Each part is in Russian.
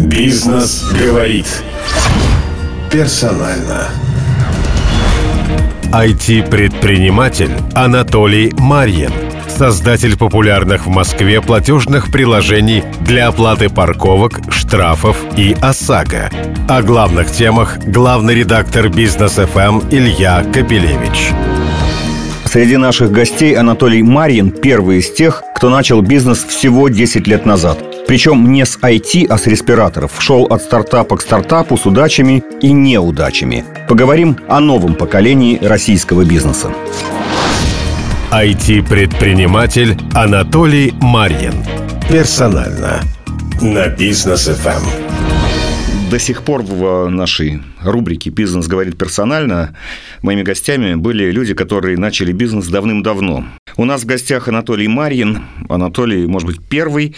Бизнес говорит. Персонально. IT-предприниматель Анатолий Марьин. Создатель популярных в Москве платежных приложений для оплаты парковок, штрафов и ОСАГО. О главных темах главный редактор Бизнес ФМ Илья Капелевич. Среди наших гостей Анатолий Марьин первый из тех, кто начал бизнес всего 10 лет назад. Причем не с IT, а с респираторов. Шел от стартапа к стартапу с удачами и неудачами. Поговорим о новом поколении российского бизнеса. IT-предприниматель Анатолий Марьин. Персонально. На бизнес FM. До сих пор в нашей рубрике «Бизнес говорит персонально» моими гостями были люди, которые начали бизнес давным-давно. У нас в гостях Анатолий Марьин. Анатолий, может быть, первый,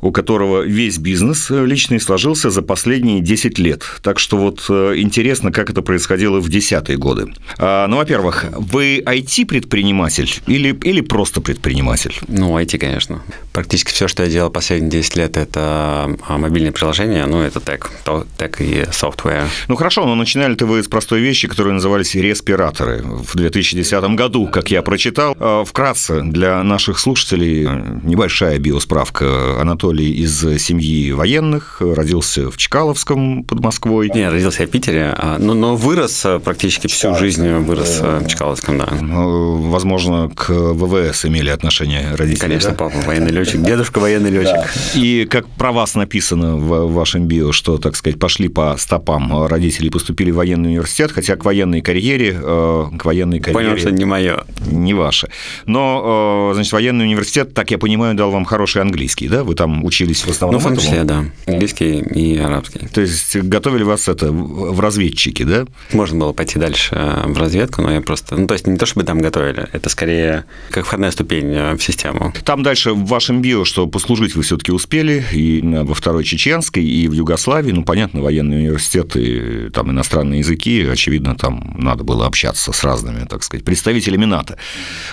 у которого весь бизнес личный сложился за последние 10 лет. Так что вот э, интересно, как это происходило в десятые годы. А, ну, во-первых, вы IT-предприниматель или, или просто предприниматель? Ну, IT, конечно. Практически все, что я делал последние 10 лет, это а, мобильные приложения, ну, это тег, тег и software. Ну, хорошо, но начинали-то вы с простой вещи, которые назывались респираторы. В 2010 году, как я прочитал, а, вкратце для наших слушателей небольшая биосправка. Анатолий из семьи военных, родился в Чкаловском под Москвой. Не, родился я в Питере, а, но, но вырос а, практически всю жизнь вырос в Чкаловском, да. Ну, возможно, к ВВС имели отношение родители, Конечно, да? папа военный летчик, дедушка военный летчик. Да. И как про вас написано в вашем био, что, так сказать, пошли по стопам родителей, поступили в военный университет, хотя к военной карьере, к военной карьере... Понял, что не мое. Не ваше. Но Э, значит, военный университет, так я понимаю, дал вам хороший английский, да? Вы там учились в основном Ну, в том числе, да. Английский и арабский. То есть готовили вас это в разведчики, да? Можно было пойти дальше э, в разведку, но я просто... Ну, то есть не то, чтобы там готовили, это скорее как входная ступень э, в систему. Там дальше в вашем био, что послужить вы все таки успели и во Второй Чеченской, и в Югославии. Ну, понятно, военный университет и там иностранные языки, очевидно, там надо было общаться с разными, так сказать, представителями НАТО.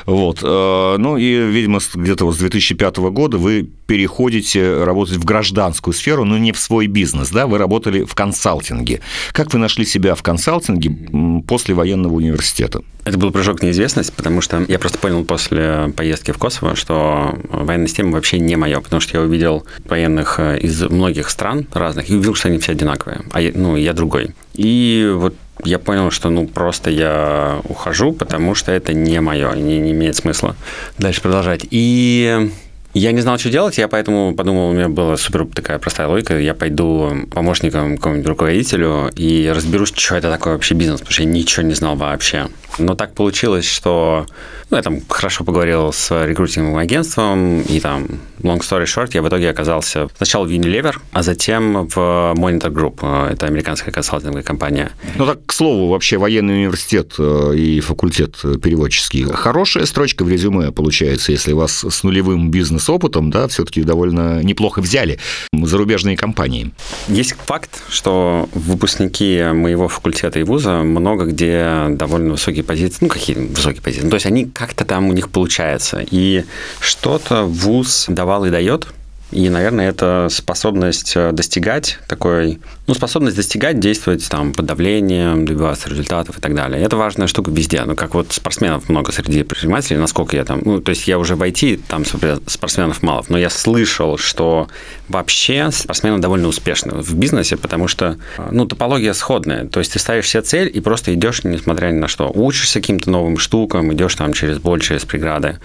Вот. Ну и, видимо, где-то вот с 2005 года вы переходите работать в гражданскую сферу, но не в свой бизнес, да, вы работали в консалтинге. Как вы нашли себя в консалтинге после военного университета? Это был прыжок в неизвестность, потому что я просто понял после поездки в Косово, что военная система вообще не моя, потому что я увидел военных э, из многих стран разных и увидел, что они все одинаковые, а я, ну, я другой. И вот я понял, что ну просто я ухожу, потому что это не мое, не, не имеет смысла дальше продолжать. И я не знал, что делать, я поэтому подумал, у меня была супер такая простая логика, я пойду помощником какому-нибудь руководителю и разберусь, что это такое вообще бизнес, потому что я ничего не знал вообще. Но так получилось, что ну, я там хорошо поговорил с рекрутинговым агентством, и там, long story short, я в итоге оказался сначала в Unilever, а затем в Monitor Group, это американская консалтинговая компания. Ну так, к слову, вообще военный университет э, и факультет переводческий. Хорошая строчка в резюме получается, если вас с нулевым бизнес-опытом, да, все-таки довольно неплохо взяли зарубежные компании. Есть факт, что выпускники моего факультета и вуза много где довольно высокие позиции, ну, какие высокие позиции, ну, то есть они как-то там у них получается. И что-то вуз давал и дает, и, наверное, это способность э, достигать такой, ну, способность достигать, действовать там под давлением, добиваться результатов и так далее. Это важная штука везде. Ну, как вот спортсменов много среди предпринимателей, насколько я там, ну, то есть я уже в IT, там спортсменов мало, но я слышал, что вообще спортсмены довольно успешны в бизнесе, потому что, э, ну, топология сходная. То есть ты ставишь себе цель и просто идешь, несмотря ни на что. Учишься каким-то новым штукам, идешь там через боль, через преграды.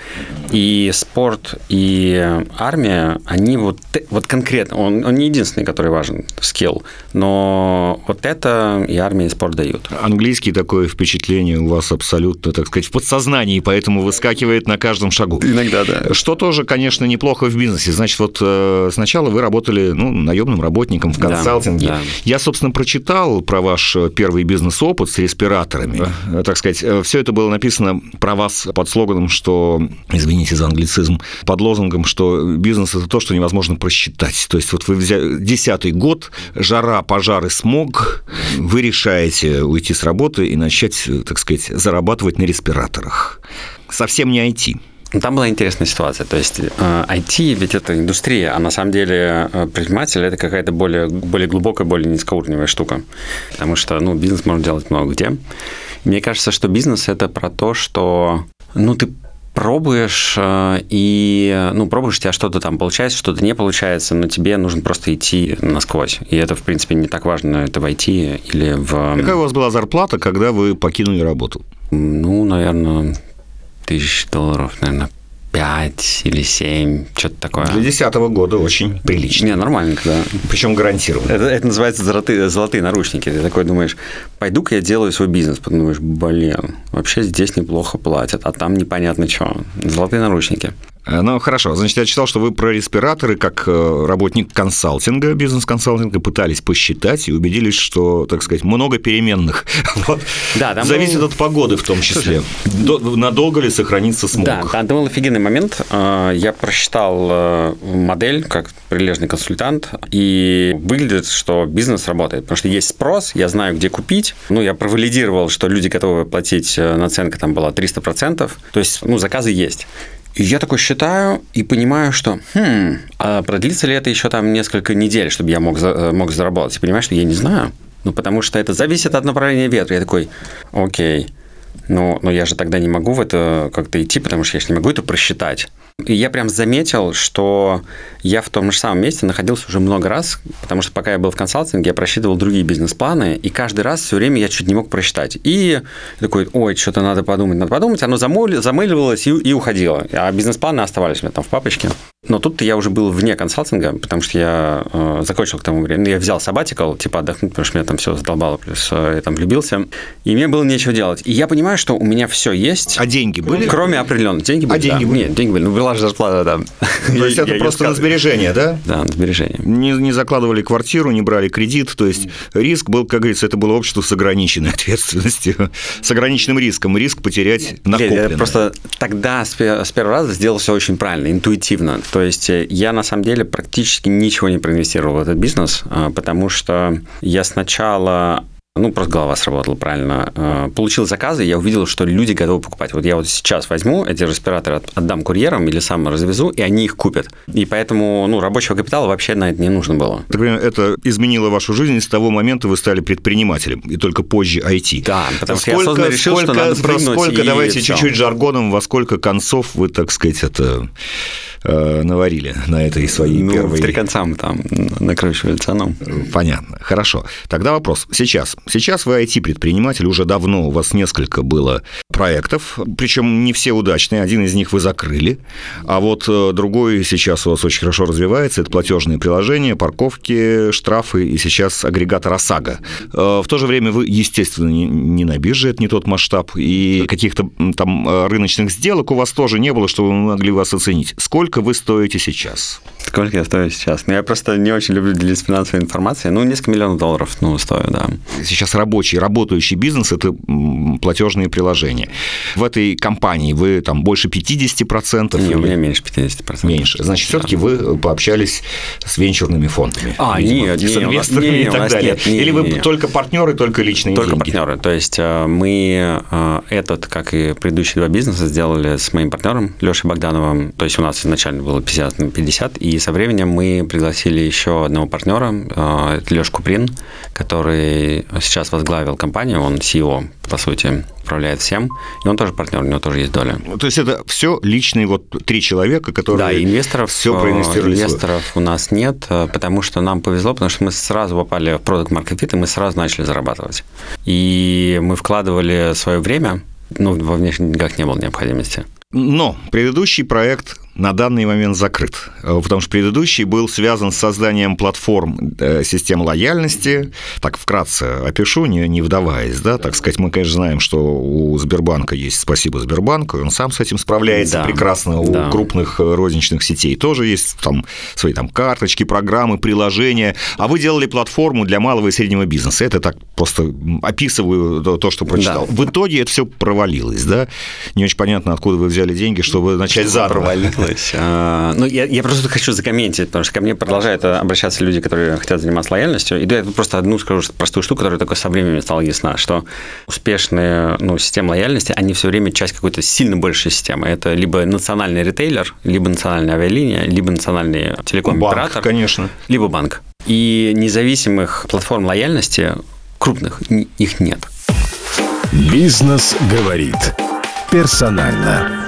И спорт, и армия, они вот, вот конкретно, он, он не единственный, который важен, скилл, но вот это и армия, и спорт дают. Английский такое впечатление у вас абсолютно, так сказать, в подсознании, поэтому выскакивает на каждом шагу. Иногда, да. Что тоже, конечно, неплохо в бизнесе. Значит, вот э, сначала вы работали ну, наемным работником в консалтинге. Да, да. Я, собственно, прочитал про ваш первый бизнес-опыт с респираторами. Да. Так сказать, э, все это было написано про вас под слоганом, что, извините за англицизм, под лозунгом, что бизнес – это то, что невозможно невозможно просчитать. То есть вот вы взяли десятый год, жара, пожары, смог, вы решаете уйти с работы и начать, так сказать, зарабатывать на респираторах. Совсем не IT. Там была интересная ситуация. То есть IT, ведь это индустрия, а на самом деле предприниматель – это какая-то более, более глубокая, более низкоуровневая штука. Потому что ну, бизнес можно делать много где. Мне кажется, что бизнес – это про то, что ну, ты пробуешь, э, и, ну, пробуешь, у тебя что-то там получается, что-то не получается, но тебе нужно просто идти насквозь. И это, в принципе, не так важно, это войти или в... Какая у вас была зарплата, когда вы покинули работу? Ну, наверное, тысяч долларов, наверное, 5 или 7, что-то такое. Для 2010 года очень прилично. Не, нормально, да. Причем гарантированно. Это, это называется золотые, золотые наручники. Ты такой думаешь, пойду-ка я делаю свой бизнес. Потом думаешь, блин, вообще здесь неплохо платят, а там непонятно что. Золотые наручники. Э, ну, хорошо. Значит, я читал, что вы про респираторы, как э, работник консалтинга, бизнес-консалтинга, пытались посчитать и убедились, что, так сказать, много переменных. Вот. Да, там Зависит был... от погоды в том числе. Слушай, Надолго ли сохранится смог? Да, там был офигенный момент. Э, я просчитал модель как прилежный консультант, и выглядит, что бизнес работает. Потому что есть спрос, я знаю, где купить. Ну, я провалидировал, что люди готовы платить, наценка там была 300%. То есть, ну, заказы есть. Я такой считаю и понимаю, что, хм, а продлится ли это еще там несколько недель, чтобы я мог, за, мог заработать? И понимаю, что я не знаю. Ну, потому что это зависит от направления ветра. Я такой, окей, ну, но я же тогда не могу в это как-то идти, потому что я же не могу это просчитать. Я прям заметил, что я в том же самом месте находился уже много раз, потому что пока я был в консалтинге, я просчитывал другие бизнес-планы, и каждый раз все время я чуть не мог просчитать. И такой, ой, что-то надо подумать, надо подумать, оно замыливалось и, и уходило. А бизнес-планы оставались у меня там в папочке. Но тут я уже был вне консалтинга, потому что я э, закончил к тому времени. Ну, я взял сабатикал, типа отдохнуть, потому что меня там все задолбало, плюс э, я там влюбился. И мне было нечего делать. И я понимаю, что у меня все есть. А деньги были? Кроме определенных. Деньги были, А деньги да. были? Нет, деньги были. Ну, была же зарплата, да. То есть это просто на сбережения, да? Да, на сбережения. Не, не закладывали квартиру, не брали кредит. То есть риск был, как говорится, это было общество с ограниченной ответственностью, с ограниченным риском. Риск потерять накопленное. Я просто тогда с первого раза сделал все очень правильно, интуитивно. То есть я я на самом деле практически ничего не проинвестировал в этот бизнес, а, потому что я сначала ну, просто голова сработала правильно. А, получил заказы, я увидел, что люди готовы покупать. Вот я вот сейчас возьму эти респираторы, отдам курьерам или сам развезу, и они их купят. И поэтому, ну, рабочего капитала вообще на это не нужно было. Так, это изменило вашу жизнь, и с того момента вы стали предпринимателем, и только позже IT. Да, потому сколько, что я решил, сколько, что надо прыгнуть сколько, давайте чуть-чуть жаргоном, во сколько концов вы, так сказать, это Э, наварили на этой своей ну, первой... в три конца мы там накручивали цену. Понятно. Хорошо. Тогда вопрос. Сейчас. Сейчас вы IT-предприниматель, уже давно у вас несколько было проектов, причем не все удачные. Один из них вы закрыли, а вот э, другой сейчас у вас очень хорошо развивается. Это платежные приложения, парковки, штрафы и сейчас агрегатор ОСАГО. Э, в то же время вы, естественно, не на бирже, это не тот масштаб, и каких-то там рыночных сделок у вас тоже не было, чтобы мы могли вас оценить. Сколько Сколько вы стоите сейчас? Сколько я стою сейчас? Ну, я просто не очень люблю делиться финансовой информацией. Ну, несколько миллионов долларов, ну, стою, да. Сейчас рабочий, работающий бизнес – это платежные приложения. В этой компании вы там больше 50%? Не, или... у меня меньше 50%. Меньше. Значит, да. все-таки вы пообщались с венчурными фондами. А, видимо, нет, с инвесторами не, и так далее. Нет, не, или вы не, только партнеры, только личные только деньги? Только партнеры. То есть э, мы э, этот, как и предыдущие два бизнеса, сделали с моим партнером Лешей Богдановым. То есть у нас изначально изначально было 50 на 50, и со временем мы пригласили еще одного партнера, э, это Леш Куприн, который сейчас возглавил компанию, он CEO, по сути, управляет всем, и он тоже партнер, у него тоже есть доля. То есть это все личные вот три человека, которые да, инвесторов, все проинвестировали. Инвесторов у нас нет, э, потому что нам повезло, потому что мы сразу попали в продукт Market Fit, и мы сразу начали зарабатывать. И мы вкладывали свое время, ну, во внешних деньгах не было необходимости. Но предыдущий проект на данный момент закрыт, э, потому что предыдущий был связан с созданием платформ э, систем лояльности. Так, вкратце опишу, не, не вдаваясь, да, так сказать, мы, конечно, знаем, что у Сбербанка есть «Спасибо Сбербанку», и он сам с этим справляется да, прекрасно, у да. крупных э, розничных сетей тоже есть там свои там карточки, программы, приложения, а вы делали платформу для малого и среднего бизнеса. Это так просто описываю то, что прочитал. Да. В итоге это все провалилось, да? Не очень понятно, откуда вы взяли деньги, чтобы начать заново. Провалилось изменилось. А, ну, я, я просто хочу закомментить, потому что ко мне продолжают обращаться люди, которые хотят заниматься лояльностью. И да, я просто одну скажу простую штуку, которая только со временем стала ясна, что успешные ну, системы лояльности, они все время часть какой-то сильно большей системы. Это либо национальный ритейлер, либо национальная авиалиния, либо национальный телеком-оператор. Банк, конечно. Либо банк. И независимых платформ лояльности крупных их нет. Бизнес говорит персонально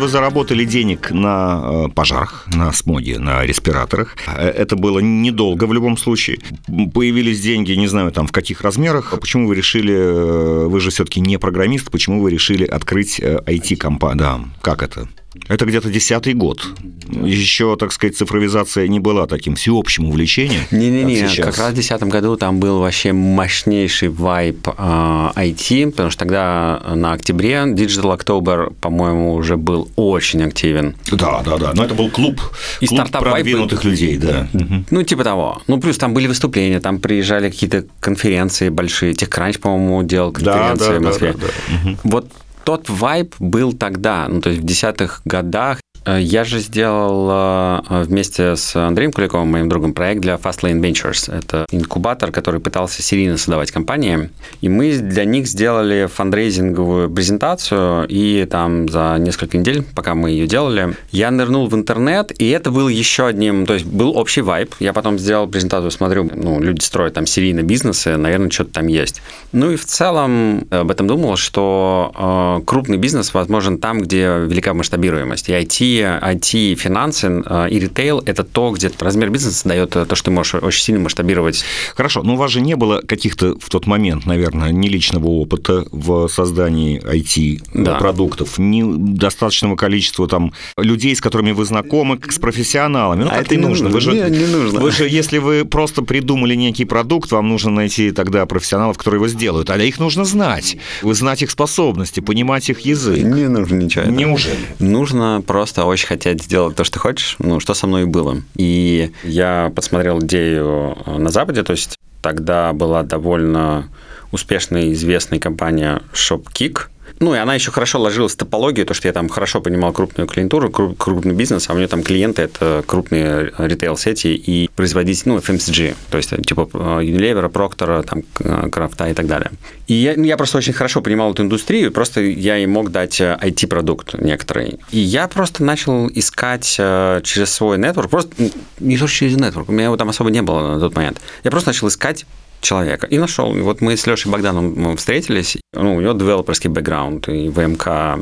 вы заработали денег на э, пожарах, на смоге, на респираторах. Э, это было недолго в любом случае. Появились деньги, не знаю, там в каких размерах. Почему вы решили, э, вы же все-таки не программист, почему вы решили открыть IT-компанию? Да, как это? Это где-то десятый год. Еще, так сказать, цифровизация не была таким всеобщим увлечением. Не-не-не, как, как раз в десятом году там был вообще мощнейший вайп э, IT, потому что тогда на октябре Digital October, по-моему, уже был очень активен. Да, да, да. Но это был клуб, И клуб стартап продвинутых людей, да. Ну, типа того. Ну, плюс там были выступления, там приезжали какие-то конференции большие. TechCrunch, по-моему, делал конференции да, да, в Москве. Да, да, да. Вот тот вайб был тогда, ну, то есть в десятых годах, я же сделал э, вместе с Андреем Куликовым, моим другом, проект для Fastlane Ventures. Это инкубатор, который пытался серийно создавать компании. И мы для них сделали фандрейзинговую презентацию, и там за несколько недель, пока мы ее делали, я нырнул в интернет, и это был еще одним, то есть был общий вайп. Я потом сделал презентацию, смотрю, ну, люди строят там серийные бизнесы, наверное, что-то там есть. Ну и в целом об этом думал, что э, крупный бизнес возможен там, где велика масштабируемость. И IT IT, финансы э, и ритейл – это то, где размер бизнеса дает то, что ты можешь очень сильно масштабировать. Хорошо, но у вас же не было каких-то в тот момент, наверное, не личного опыта в создании IT-продуктов, да. ни достаточного количества там людей, с которыми вы знакомы, с профессионалами. Ну, а это не нужно. Вы же, не, не нужно. Вы же, если вы просто придумали некий продукт, вам нужно найти тогда профессионалов, которые его сделают. А их нужно знать. Вы знать их способности, понимать их язык. Не нужно ничего. Неужели? Нужно просто очень хотеть сделать то, что хочешь, ну, что со мной и было. И я подсмотрел идею э, на Западе, то есть тогда была довольно успешная и известная компания ShopKick, ну, и она еще хорошо ложилась в топологию, то, что я там хорошо понимал крупную клиентуру, крупный бизнес, а у нее там клиенты – это крупные ритейл-сети и производители, ну, FMCG, то есть типа Unilever, Procter, там, Крафта и так далее. И я, ну, я просто очень хорошо понимал эту индустрию, просто я ей мог дать IT-продукт э, некоторый. И я просто начал искать э, через свой нетворк, просто не то, что через нетворк, у меня его там особо не было на тот момент. Я просто начал искать человека. И нашел. Вот мы с Лешей Богданом встретились. Ну, у него девелоперский бэкграунд и ВМК а,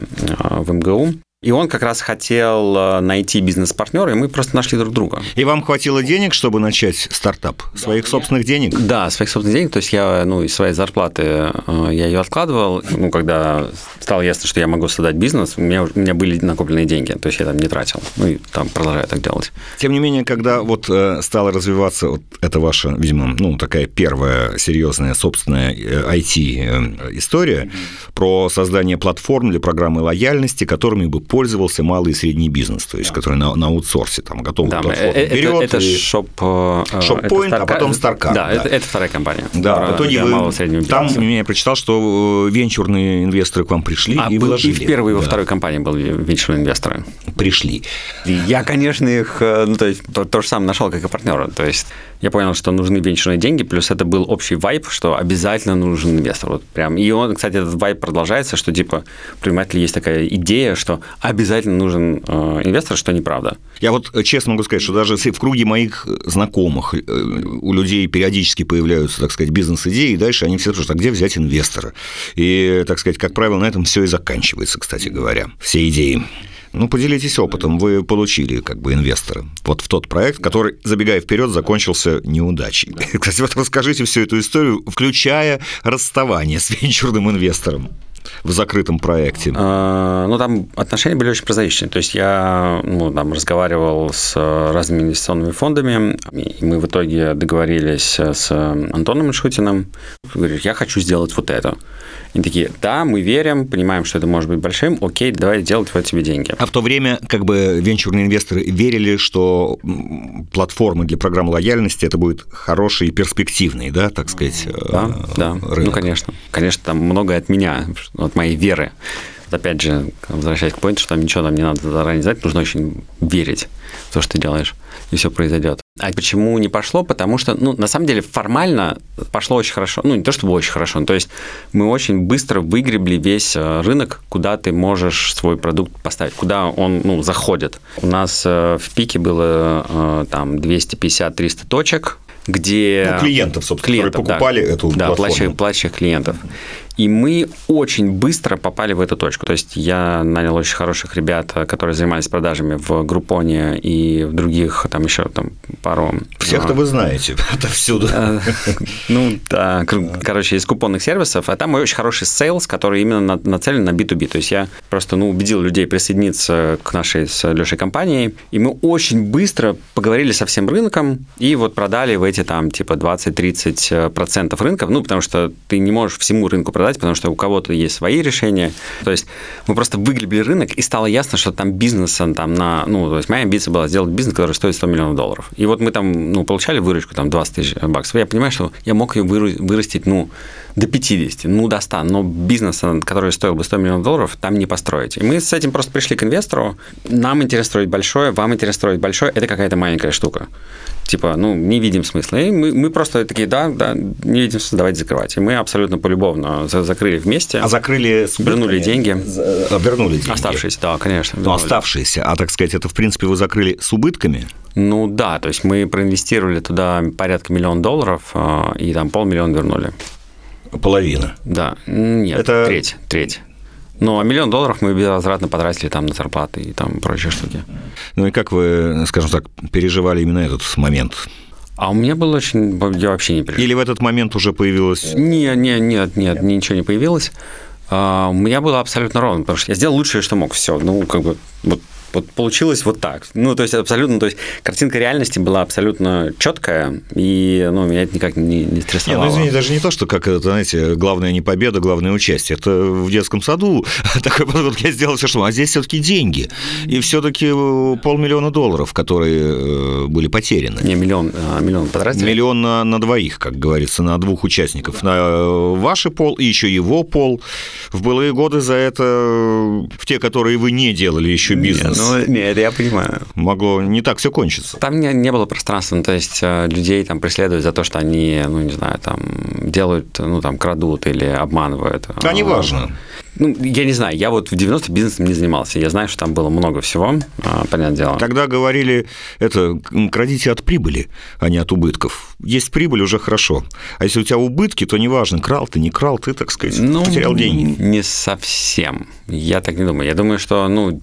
в МГУ. И он как раз хотел э, найти бизнес-партнера, и мы просто нашли друг друга. И вам хватило денег, чтобы начать стартап? Своих да, собственных я... денег? Да, своих собственных денег. То есть я, ну, из своей зарплаты э, я ее откладывал. Ну, когда стало ясно, что я могу создать бизнес, у меня, у меня были накопленные деньги. То есть я там не тратил. Ну, и там продолжаю так делать. Тем не менее, когда вот э, стала развиваться вот эта ваша, видимо, ну, такая первая серьезная собственная IT-история mm-hmm. про создание платформ для программы лояльности, которыми бы пользовался малый и средний бизнес, то есть, который на, на аутсорсе там готовый да, платформу это, берет. Это, это шоп... Шоппоинт, а потом Старкар. Да, да. Это, это вторая компания. Да, в итоге вы, там я прочитал, что венчурные инвесторы к вам пришли а, и вложили. И в первой, и во да. второй компании были венчурные инвесторы. Пришли. Я, конечно, их, э, ну, то есть, то, то же самое нашел, как и партнера. То есть, я понял, что нужны венчурные деньги, плюс это был общий вайп, что обязательно нужен инвестор. Вот прям. И он, кстати, этот вайп продолжается, что типа у предпринимателя есть такая идея, что обязательно нужен э, инвестор, что неправда. Я вот э, честно могу сказать, что даже в круге моих знакомых э, у людей периодически появляются, так сказать, бизнес-идеи, и дальше они все спрашивают, а где взять инвестора? И, так сказать, как правило, на этом все и заканчивается, кстати говоря, все идеи. Ну, поделитесь опытом. Вы получили как бы инвестора вот в тот проект, который, забегая вперед, закончился неудачей. Кстати, вот расскажите всю эту историю, включая расставание с венчурным инвестором в закрытом проекте? А, ну, там отношения были очень прозаичные. То есть я ну, там, разговаривал с разными инвестиционными фондами, и мы в итоге договорились с Антоном Шутиным. Говорю, я хочу сделать вот это. И такие, да, мы верим, понимаем, что это может быть большим, окей, давай делать вот тебе деньги. А в то время как бы венчурные инвесторы верили, что платформы для программы лояльности это будет хороший и перспективный, да, так сказать, да, э, да. рынок. Ну, конечно. Конечно, там многое от меня, от моей веры Опять же, возвращаясь к поинту, что там ничего там не надо заранее знать, нужно очень верить в то, что ты делаешь, и все произойдет. А почему не пошло? Потому что, ну, на самом деле, формально пошло очень хорошо. Ну, не то чтобы очень хорошо, то есть мы очень быстро выгребли весь э, рынок, куда ты можешь свой продукт поставить, куда он, ну, заходит. У нас э, в пике было э, там 250-300 точек, где... Ну, клиентов, собственно, клиентов, которые покупали да, эту да, платформу. платящих, платящих клиентов. И мы очень быстро попали в эту точку. То есть я нанял очень хороших ребят, которые занимались продажами в Группоне и в других, там еще там пару... Всех-то вы знаете отовсюду. Э, ну, да. Короче, из купонных сервисов. А там очень хороший sales, который именно нацелен на B2B. То есть я просто ну, убедил людей присоединиться к нашей с Лешей компании, и мы очень быстро поговорили со всем рынком и вот продали в эти там типа 20-30% рынков, ну, потому что ты не можешь всему рынку продать, потому что у кого-то есть свои решения. То есть мы просто выгребли рынок, и стало ясно, что там бизнес там на... Ну, то есть моя амбиция была сделать бизнес, который стоит 100 миллионов долларов. И вот мы там, ну, получали выручку там 20 тысяч баксов. Я понимаю, что я мог ее вырастить, ну, до 50, ну, до 100, но бизнес, который стоил бы 100 миллионов долларов, там не построить. И мы с этим просто пришли к инвестору. Нам интересно строить большое, вам интересно строить большое, это какая-то маленькая штука. Типа, ну, не видим смысла. И мы, мы просто такие, да, да, не видим смысла, давайте закрывать. И мы абсолютно полюбовно закрыли вместе. А закрыли с Вернули деньги. Вернули деньги. Оставшиеся, да, конечно. Ну, оставшиеся. А, так сказать, это, в принципе, вы закрыли с убытками? Ну, да, то есть мы проинвестировали туда порядка миллиона долларов, а, и там полмиллиона вернули. Половина? Да. Нет, это... треть, треть. Ну, а миллион долларов мы безвозвратно потратили там на зарплаты и там прочие штуки. Ну и как вы, скажем так, переживали именно этот момент? А у меня было очень... Я вообще не переживал. Или в этот момент уже появилось... Не, не, нет, нет, ничего не появилось. А, у меня было абсолютно ровно, потому что я сделал лучшее, что мог. Все, ну, как бы, вот вот получилось вот так. Ну, то есть абсолютно, то есть картинка реальности была абсолютно четкая, и ну, меня это никак не, не стрессовало. Нет, ну, извини, даже не то, что, как это, знаете, главное не победа, главное участие. Это в детском саду такой подход, я сделал все, что... А здесь все-таки деньги. И все-таки э, полмиллиона долларов, которые э, были потеряны. Не, миллион, а, миллион потратили. Миллион на, на двоих, как говорится, на двух участников. На э, ваш пол и еще его пол. В былые годы за это, в те, которые вы не делали еще бизнес, ну, нет, я понимаю. Могло не так все кончиться. Там не, не было пространства, ну, то есть э, людей там преследуют за то, что они, ну, не знаю, там делают, ну, там, крадут или обманывают. А не важно. Ну, я не знаю, я вот в 90 бизнесом не занимался. Я знаю, что там было много всего, а, понятное дело. Тогда говорили, это, крадите от прибыли, а не от убытков. Есть прибыль, уже хорошо. А если у тебя убытки, то неважно, крал ты, не крал, ты, так сказать, ну, потерял деньги. Не совсем. Я так не думаю. Я думаю, что, ну,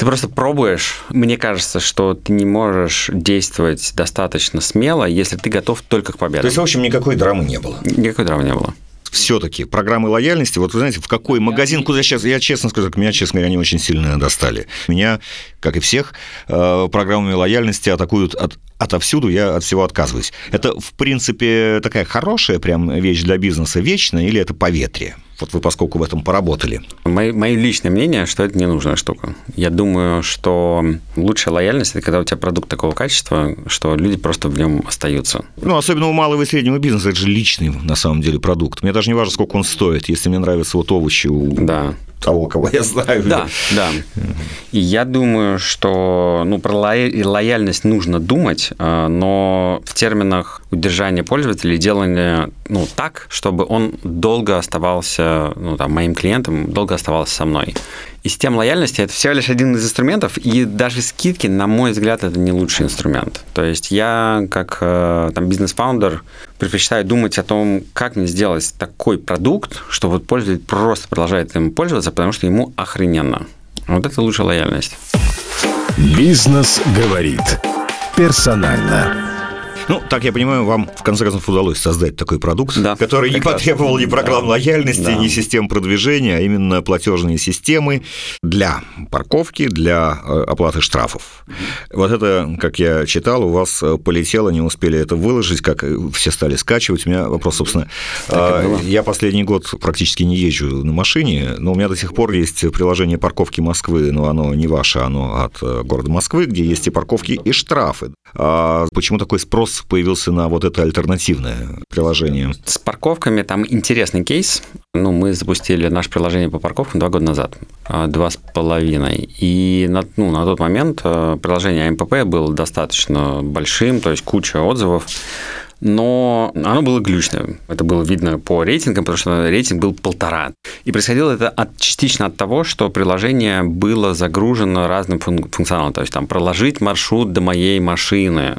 ты просто пробуешь. Мне кажется, что ты не можешь действовать достаточно смело, если ты готов только к победе. То есть, в общем, никакой драмы не было? Никакой драмы не было все-таки программы лояльности, вот вы знаете, в какой магазин, куда сейчас, я честно скажу, меня, честно говоря, они очень сильно достали. Меня, как и всех, э, программами лояльности атакуют от, отовсюду, я от всего отказываюсь. Это, в принципе, такая хорошая прям вещь для бизнеса, вечная, или это поветрие? Вот вы, поскольку в этом поработали. Мое, мое личное мнение, что это ненужная штука. Я думаю, что лучшая лояльность – это когда у тебя продукт такого качества, что люди просто в нем остаются. Ну, особенно у малого и среднего бизнеса, это же личный, на самом деле, продукт. Мне даже не важно, сколько он стоит. Если мне нравятся вот овощи у да того, кого я знаю. Да, да. И я думаю, что ну, про лояльность нужно думать, а, но в терминах удержания пользователя и делания ну, так, чтобы он долго оставался ну, там, моим клиентом, долго оставался со мной. И система лояльности – это всего лишь один из инструментов, и даже скидки, на мой взгляд, это не лучший инструмент. То есть я, как э, там, бизнес-фаундер, предпочитаю думать о том, как мне сделать такой продукт, что вот пользователь просто продолжает им пользоваться, потому что ему охрененно. Вот это лучшая лояльность. Бизнес говорит персонально. Ну, так я понимаю, вам в конце концов удалось создать такой продукт, да, который не потребовал ни программ да, лояльности, да. ни систем продвижения, а именно платежные системы для парковки, для э, оплаты штрафов. Вот это, как я читал, у вас э, полетело, не успели это выложить, как все стали скачивать. У меня вопрос, собственно, я последний год практически не езжу на машине, но у меня до сих пор есть приложение парковки Москвы, но оно не ваше, оно от э, города Москвы, где есть и парковки, и штрафы. А почему такой спрос появился на вот это альтернативное приложение? С парковками там интересный кейс. Ну, мы запустили наше приложение по парковкам два года назад, а, два с половиной. И на, ну, на тот момент э, приложение АМПП было достаточно большим, то есть куча отзывов но оно было глючным. Это было видно по рейтингам, потому что рейтинг был полтора. И происходило это от, частично от того, что приложение было загружено разным функционалом. То есть там проложить маршрут до моей машины, а,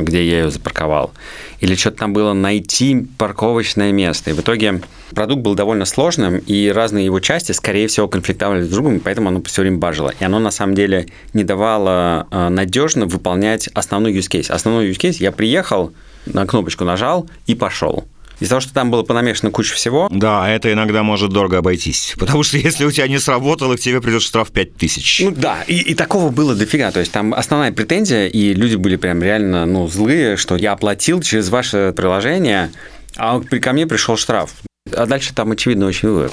где я ее запарковал. Или что-то там было найти парковочное место. И в итоге продукт был довольно сложным, и разные его части, скорее всего, конфликтовали с другом, поэтому оно все время бажило. И оно, на самом деле, не давало а, надежно выполнять основной use case. Основной use case – я приехал, на кнопочку нажал и пошел. Из-за того, что там было понамешано куча всего. Да, это иногда может дорого обойтись. Потому что если у тебя не сработало, к тебе придет штраф 5000. Ну да, и, и такого было дофига. То есть там основная претензия, и люди были прям реально ну, злые, что я оплатил через ваше приложение, а ко мне пришел штраф. А дальше там очевидно очень вывод,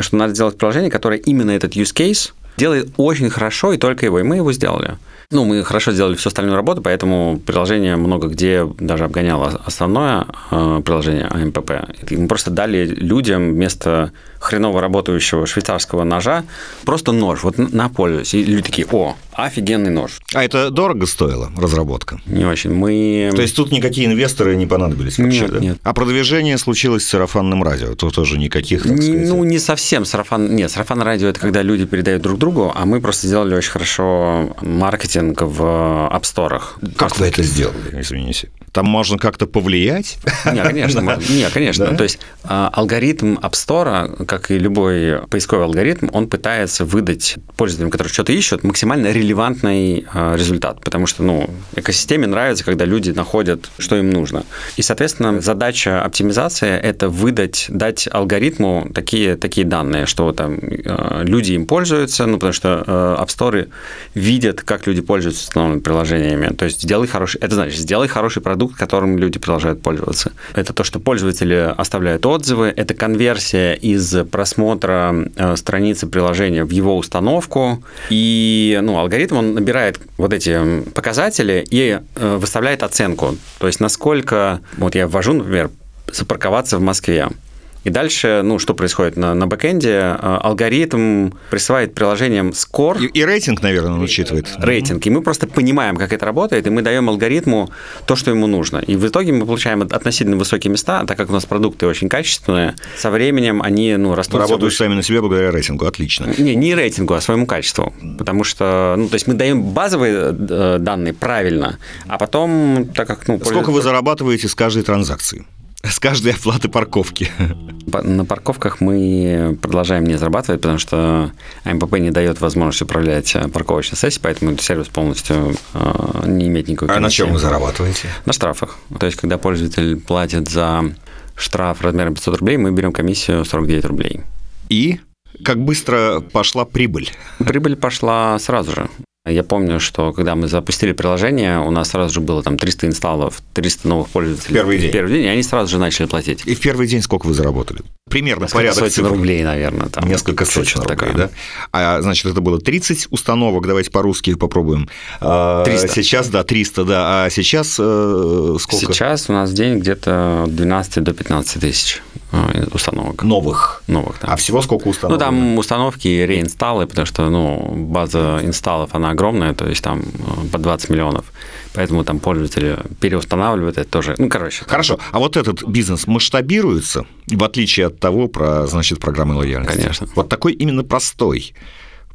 что надо сделать приложение, которое именно этот use case делает очень хорошо, и только его. И мы его сделали. Ну, мы хорошо сделали всю остальную работу, поэтому приложение много где даже обгоняло основное э, приложение АМПП. Мы просто дали людям вместо хреново работающего швейцарского ножа просто нож, вот на пользуюсь. И люди такие, о, офигенный нож. А это дорого стоило, разработка? Не очень. Мы... То есть тут никакие инвесторы не понадобились вообще, нет, да? Нет. А продвижение случилось с сарафанным радио? Тут тоже никаких, так сказать... Ну, не совсем сарафан... Нет, сарафан радио – это когда люди передают друг другу, а мы просто сделали очень хорошо маркетинг в App Store. Как вы это сделали, извините? Там можно как-то повлиять? Не, конечно. Не, конечно. То есть а, алгоритм App Store, как и любой поисковый алгоритм, он пытается выдать пользователям, которые что-то ищут, максимально релевантный а, результат. Потому что, ну, экосистеме нравится, когда люди находят, что им нужно. И, соответственно, задача оптимизации – это выдать, дать алгоритму такие, такие данные, что там а, люди им пользуются, ну, потому что App Store видят, как люди пользуются установленными приложениями. То есть сделай хороший, это значит, сделай хороший продукт, продукт, которым люди продолжают пользоваться. Это то, что пользователи оставляют отзывы, это конверсия из просмотра э, страницы приложения в его установку, и ну, алгоритм он набирает вот эти показатели и э, выставляет оценку. То есть насколько, вот я ввожу, например, запарковаться в Москве. И дальше, ну, что происходит на, на бэкэнде? А, алгоритм присылает приложениям скор. И, и рейтинг, наверное, он учитывает. Рейтинг. И мы просто понимаем, как это работает, и мы даем алгоритму то, что ему нужно. И в итоге мы получаем относительно высокие места, так как у нас продукты очень качественные, со временем они, ну, растут. Работают сами на себе благодаря рейтингу, отлично. Не, не рейтингу, а своему качеству. Потому что, ну, то есть мы даем базовые э, данные правильно, а потом, так как, ну... Сколько вы зарабатываете с каждой транзакции? С каждой оплаты парковки. На парковках мы продолжаем не зарабатывать, потому что АМПП не дает возможность управлять э, парковочной сессией, поэтому этот сервис полностью э, не имеет никакой А на чем вы зарабатываете? На штрафах. То есть, когда пользователь платит за штраф размером 500 рублей, мы берем комиссию 49 рублей. И как быстро пошла прибыль? Прибыль пошла сразу же. Я помню, что когда мы запустили приложение, у нас сразу же было там 300 инсталлов, 300 новых пользователей. Первый день. Первый день, и они сразу же начали платить. И в первый день сколько вы заработали? Примерно Несколько порядок сотен цифр. рублей, наверное. Там. Несколько сотен рублей, такое. да? А, значит, это было 30 установок, давайте по-русски попробуем. 300. А, сейчас, да, 300, да. А сейчас э, сколько? Сейчас у нас в день где-то от 12 до 15 тысяч установок. Новых? Новых, да. А всего сколько установок? Ну, там установки и реинсталлы, потому что, ну, база инсталлов, она огромная, то есть там э, по 20 миллионов. Поэтому там пользователи переустанавливают это тоже. Ну, короче. Хорошо. А вот этот бизнес масштабируется, в отличие от того, про, значит, программы лояльности? Конечно. Вот такой именно простой.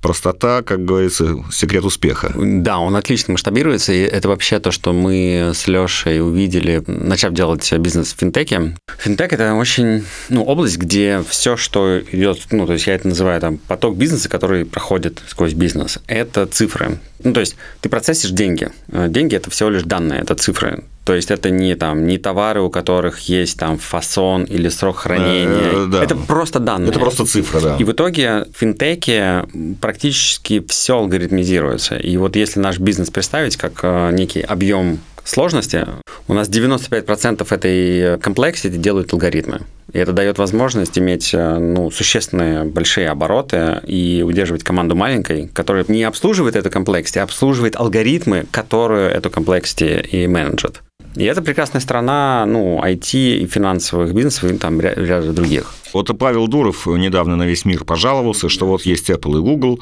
Простота, как говорится, секрет успеха. Да, он отлично масштабируется, и это вообще то, что мы с Лешей увидели, начав делать бизнес в финтеке. Финтек – это очень ну, область, где все, что идет, ну, то есть я это называю там поток бизнеса, который проходит сквозь бизнес, это цифры. Ну, то есть ты процессишь деньги. Деньги – это всего лишь данные, это цифры. То есть это не там не товары, у которых есть там фасон или срок хранения. Э, да. Это просто данные. Это просто цифра, да. И в итоге в финтеке практически все алгоритмизируется. И вот если наш бизнес представить как э, некий объем сложности, у нас 95% этой complexity делают алгоритмы. И это дает возможность иметь э, ну, существенные большие обороты и удерживать команду маленькой, которая не обслуживает эту complexity, а обслуживает алгоритмы, которые эту complexity и менеджат. И это прекрасная страна, ну, IT и финансовых бизнесов, и там ряда других. Вот Павел Дуров недавно на весь мир пожаловался, что вот есть Apple и Google,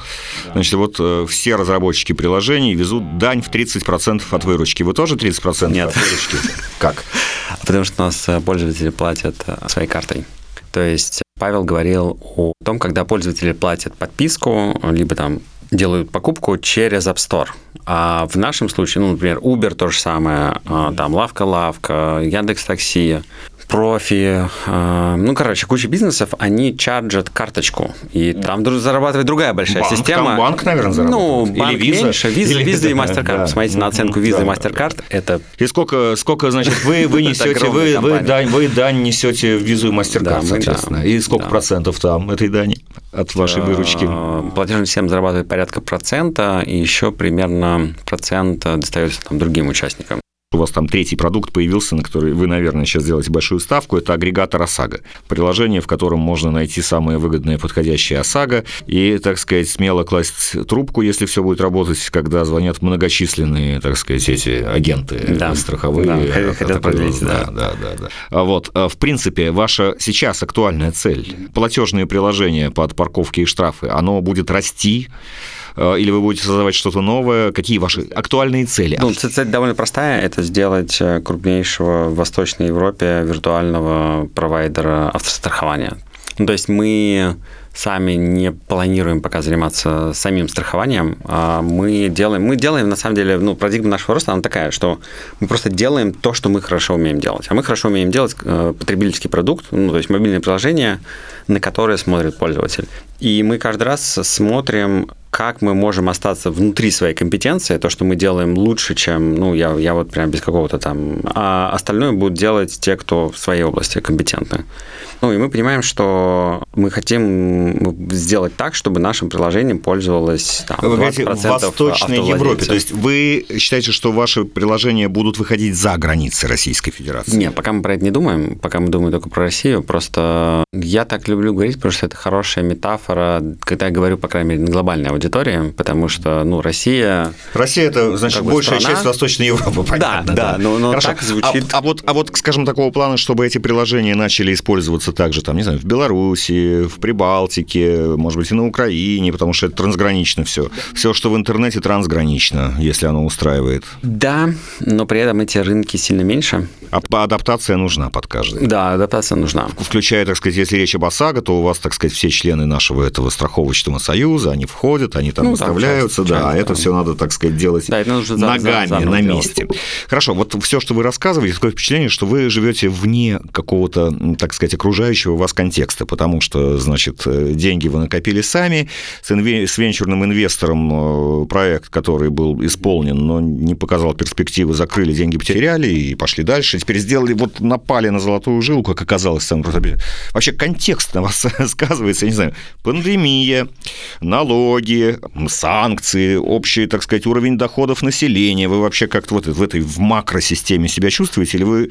значит, вот э, все разработчики приложений везут дань в 30% от выручки. Вы тоже 30% Нет. от выручки? Как? Потому что у нас э, пользователи платят э, своей картой. То есть Павел говорил о том, когда пользователи платят подписку, либо там делают покупку через App Store. А в нашем случае, ну, например, Uber то же самое, а, там Лавка-Лавка, Яндекс Такси, профи, э, ну, короче, куча бизнесов, они чарджат карточку, и там зарабатывает другая большая банк, система. Там банк, наверное, зарабатывает. Ну, банк Или виза. меньше, виза, Или, виза и да, MasterCard. да. Посмотрите на оценку визы и Да, MasterCard, это И сколько, сколько значит, вы, вы несете, вы, вы, дань, вы дань несете в визу и Да, MasterCard, соответственно. да, И сколько да. процентов там этой дани от вашей выручки? Э, Платежная система зарабатывает порядка процента, и еще примерно процент э, достается там другим участникам. У вас там третий продукт появился, на который вы, наверное, сейчас делаете большую ставку. Это агрегатор ОСАГО. Приложение, в котором можно найти самые выгодные подходящие ОСАГО и, так сказать, смело класть трубку, если все будет работать, когда звонят многочисленные, так сказать, эти агенты Да. страховые. Да, э, хотят продлить, да, да. да, да. А Вот, а, в принципе, ваша сейчас актуальная цель, платежные приложения под парковки и штрафы, оно будет расти, э, или вы будете создавать что-то новое? Какие ваши актуальные цели? Ну, цель довольно простая. Это сделать э, крупнейшего в Восточной Европе виртуального провайдера автострахования. Ну, то есть мы сами не планируем пока заниматься самим страхованием, а мы делаем, мы делаем, на самом деле, ну, парадигма нашего роста, она такая, что мы просто делаем то, что мы хорошо умеем делать. А мы хорошо умеем делать э, потребительский продукт, ну, то есть мобильное приложение, на которое смотрит пользователь. И мы каждый раз смотрим, как мы можем остаться внутри своей компетенции, то, что мы делаем лучше, чем, ну, я, я вот прям без какого-то там, а остальное будут делать те, кто в своей области компетентны. Ну, и мы понимаем, что мы хотим сделать так, чтобы нашим приложением пользовалось там, Вы говорите, 20% в Восточной. Европе. То есть вы считаете, что ваши приложения будут выходить за границы Российской Федерации? Нет, пока мы про это не думаем, пока мы думаем только про Россию, просто я так люблю говорить, потому что это хорошая метафора, когда я говорю, по крайней мере, на глобальной аудитории, потому что, ну, Россия... Россия это значит Как бы большая страна. часть Восточной Европы, понятно. да, но- но Хорошо. так звучит. А, а вот, а вот, скажем, такого плана, чтобы эти приложения начали использоваться также, там, не знаю, в Беларуси, в Прибалтике, может быть, и на Украине, потому что это трансгранично все. Все, что в интернете, трансгранично, если оно устраивает. Да, но при этом эти рынки сильно меньше. А адаптация нужна под каждый. Да, адаптация нужна. включая, так сказать, если речь об ОСАГО, то у вас, так сказать, все члены нашего этого страховочного союза, они входят, они там Ну, там выставляются, часто, да, часто, а это да. все надо, так сказать, делать Да, это нужно за- ногами за- заново на делать. месте. Хорошо, вот все, что вы рассказываете, такое впечатление, что вы живете вне какого-то, так сказать, окружающего вас контекста, потому что, значит, э, деньги вы накопили сами, с, инве- с венчурным инвестором э, проект, который был исполнен, но не показал перспективы, закрыли, деньги потеряли и пошли дальше. Теперь сделали, вот напали на золотую жилу, как оказалось. Сам просто... Вообще контекст на вас сказывается, я не знаю, пандемия, налоги, санкции, общий, так сказать, уровень доходов населения. Вы вообще как-то вот в этой в макросистеме себя чувствуете или вы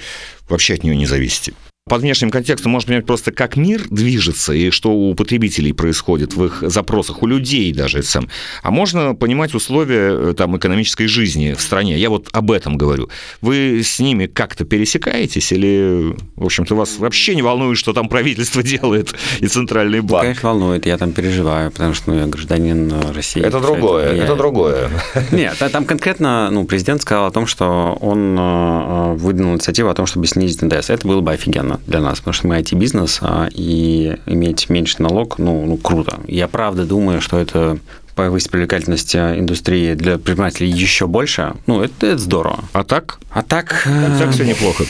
вообще от нее не зависите? Под внешним контекстом можно понять просто, как мир движется и что у потребителей происходит в их запросах, у людей даже это сам. А можно понимать условия э, там, экономической жизни в стране. Я вот об этом говорю. Вы с ними как-то пересекаетесь или, в общем-то, вас вообще не волнует, что там правительство делает и центральный банк? Конечно, волнует, я там переживаю, потому что ну, я гражданин э, России. Это другое, это влияет. другое. Нет, та- там конкретно ну, президент сказал о том, что он э, выдвинул инициативу о том, чтобы снизить НДС. Это было бы офигенно для нас, потому что мы IT-бизнес, а, и иметь меньше налог, ну, ну, круто. Я правда думаю, что это повысит привлекательность э, индустрии для предпринимателей еще больше. Ну, это, это здорово. А так? А так... э, Так все неплохо.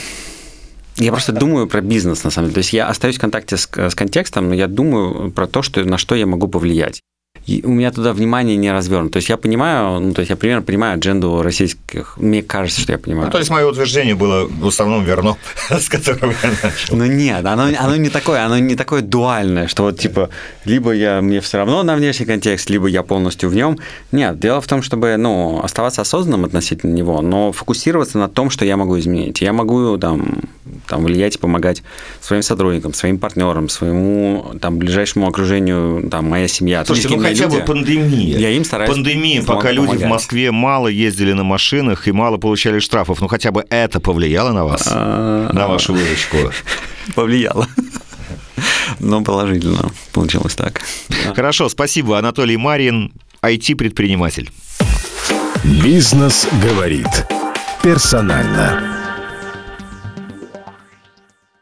Я просто думаю про бизнес, на самом деле. То есть я остаюсь в контакте с, с контекстом, но я думаю про то, что, на что я могу повлиять. И у меня туда внимание не развернуто. То есть я понимаю, ну, то есть я примерно понимаю адженду российских. Мне кажется, что я понимаю. Ну, то есть мое утверждение было в основном верно, с которого я начал. Ну нет, оно, оно не такое, оно не такое дуальное, что вот типа либо я мне все равно на внешний контекст, либо я полностью в нем. Нет, дело в том, чтобы ну оставаться осознанным относительно него, но фокусироваться на том, что я могу изменить. Я могу там там влиять и помогать своим сотрудникам, своим партнерам, своему там ближайшему окружению, там моя семья. Слушайте, ну хотя люди. бы пандемия. Я им стараюсь Пандемия, помогать. пока люди в Москве мало ездили на машинах и мало получали штрафов. Ну, хотя бы это повлияло на вас? А, На вашу выручку? Повлияло. Но положительно получилось так. Хорошо, спасибо. Анатолий Марин, IT-предприниматель. Бизнес говорит. Персонально.